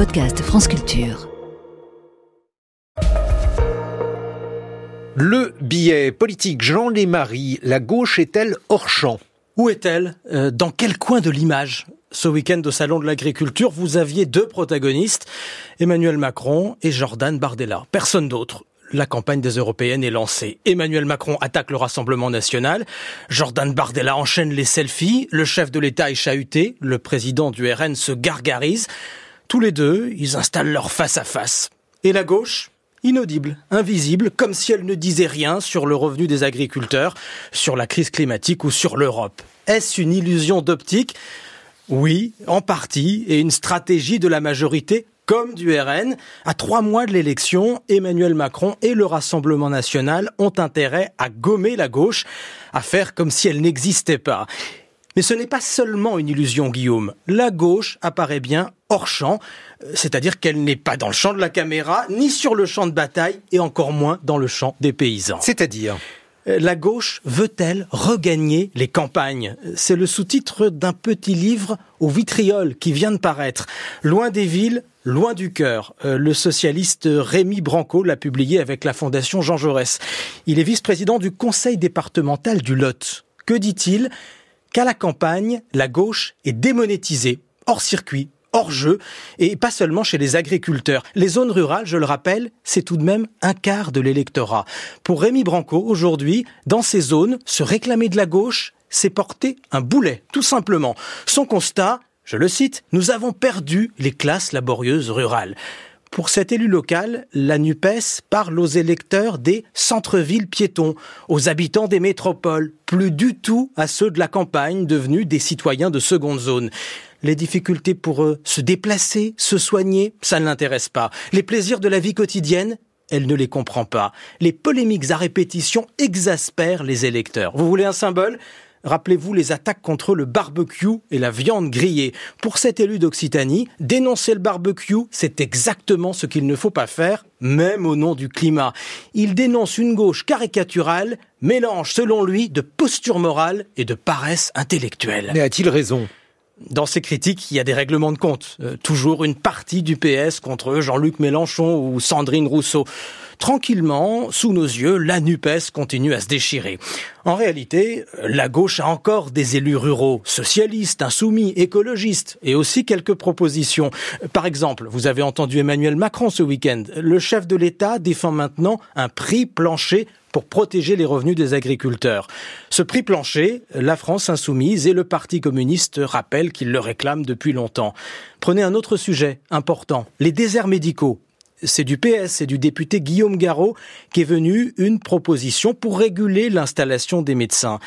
podcast France Culture. Le billet politique Jean Lémarie, la gauche est-elle hors champ? Où est-elle? Euh, Dans quel coin de l'image? Ce week-end au Salon de l'Agriculture, vous aviez deux protagonistes, Emmanuel Macron et Jordan Bardella. Personne d'autre. La campagne des européennes est lancée. Emmanuel Macron attaque le Rassemblement national. Jordan Bardella enchaîne les selfies. Le chef de l'État est chahuté. Le président du RN se gargarise. Tous les deux, ils installent leur face-à-face. Et la gauche Inaudible, invisible, comme si elle ne disait rien sur le revenu des agriculteurs, sur la crise climatique ou sur l'Europe. Est-ce une illusion d'optique? Oui, en partie, et une stratégie de la majorité comme du RN. À trois mois de l'élection, Emmanuel Macron et le Rassemblement national ont intérêt à gommer la gauche, à faire comme si elle n'existait pas. Mais ce n'est pas seulement une illusion, Guillaume. La gauche apparaît bien hors champ, c'est-à-dire qu'elle n'est pas dans le champ de la caméra, ni sur le champ de bataille, et encore moins dans le champ des paysans. C'est-à-dire la gauche veut-elle regagner les campagnes? C'est le sous-titre d'un petit livre au vitriol qui vient de paraître. Loin des villes, loin du cœur. Euh, le socialiste Rémi Branco l'a publié avec la fondation Jean Jaurès. Il est vice-président du conseil départemental du Lot. Que dit-il? Qu'à la campagne, la gauche est démonétisée, hors circuit, hors jeu, et pas seulement chez les agriculteurs. Les zones rurales, je le rappelle, c'est tout de même un quart de l'électorat. Pour Rémi Branco, aujourd'hui, dans ces zones, se réclamer de la gauche, c'est porter un boulet, tout simplement. Son constat, je le cite, nous avons perdu les classes laborieuses rurales. Pour cet élu local, la NUPES parle aux électeurs des centres-villes piétons, aux habitants des métropoles, plus du tout à ceux de la campagne devenus des citoyens de seconde zone. Les difficultés pour eux, se déplacer, se soigner, ça ne l'intéresse pas. Les plaisirs de la vie quotidienne, elle ne les comprend pas. Les polémiques à répétition exaspèrent les électeurs. Vous voulez un symbole? Rappelez-vous les attaques contre le barbecue et la viande grillée. Pour cet élu d'Occitanie, dénoncer le barbecue, c'est exactement ce qu'il ne faut pas faire, même au nom du climat. Il dénonce une gauche caricaturale, mélange selon lui de posture morale et de paresse intellectuelle. Mais a-t-il raison? Dans ces critiques, il y a des règlements de compte. Euh, toujours une partie du PS contre Jean-Luc Mélenchon ou Sandrine Rousseau. Tranquillement, sous nos yeux, la NUPES continue à se déchirer. En réalité, la gauche a encore des élus ruraux, socialistes, insoumis, écologistes, et aussi quelques propositions. Par exemple, vous avez entendu Emmanuel Macron ce week-end. Le chef de l'État défend maintenant un prix plancher pour protéger les revenus des agriculteurs. Ce prix plancher, la France insoumise et le Parti communiste rappellent qu'ils le réclament depuis longtemps. Prenez un autre sujet important, les déserts médicaux. C'est du PS, c'est du député Guillaume Garot qui est venu une proposition pour réguler l'installation des médecins.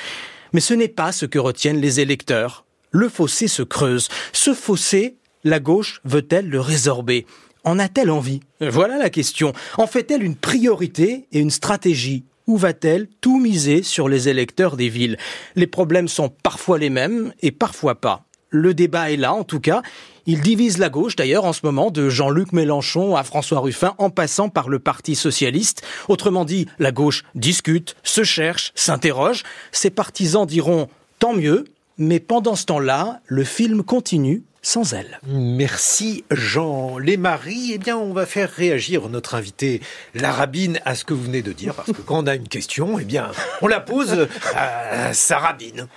Mais ce n'est pas ce que retiennent les électeurs. Le fossé se creuse. Ce fossé, la gauche veut-elle le résorber? En a-t-elle envie? Voilà la question. En fait-elle une priorité et une stratégie? Où va-t-elle tout miser sur les électeurs des villes? Les problèmes sont parfois les mêmes et parfois pas. Le débat est là, en tout cas. Il divise la gauche, d'ailleurs, en ce moment, de Jean-Luc Mélenchon à François Ruffin, en passant par le Parti socialiste. Autrement dit, la gauche discute, se cherche, s'interroge. Ses partisans diront tant mieux, mais pendant ce temps-là, le film continue sans elle. Merci Jean. Les maris, eh bien, on va faire réagir notre invité, la rabine, à ce que vous venez de dire, parce que quand on a une question, eh bien, on la pose à sa rabine.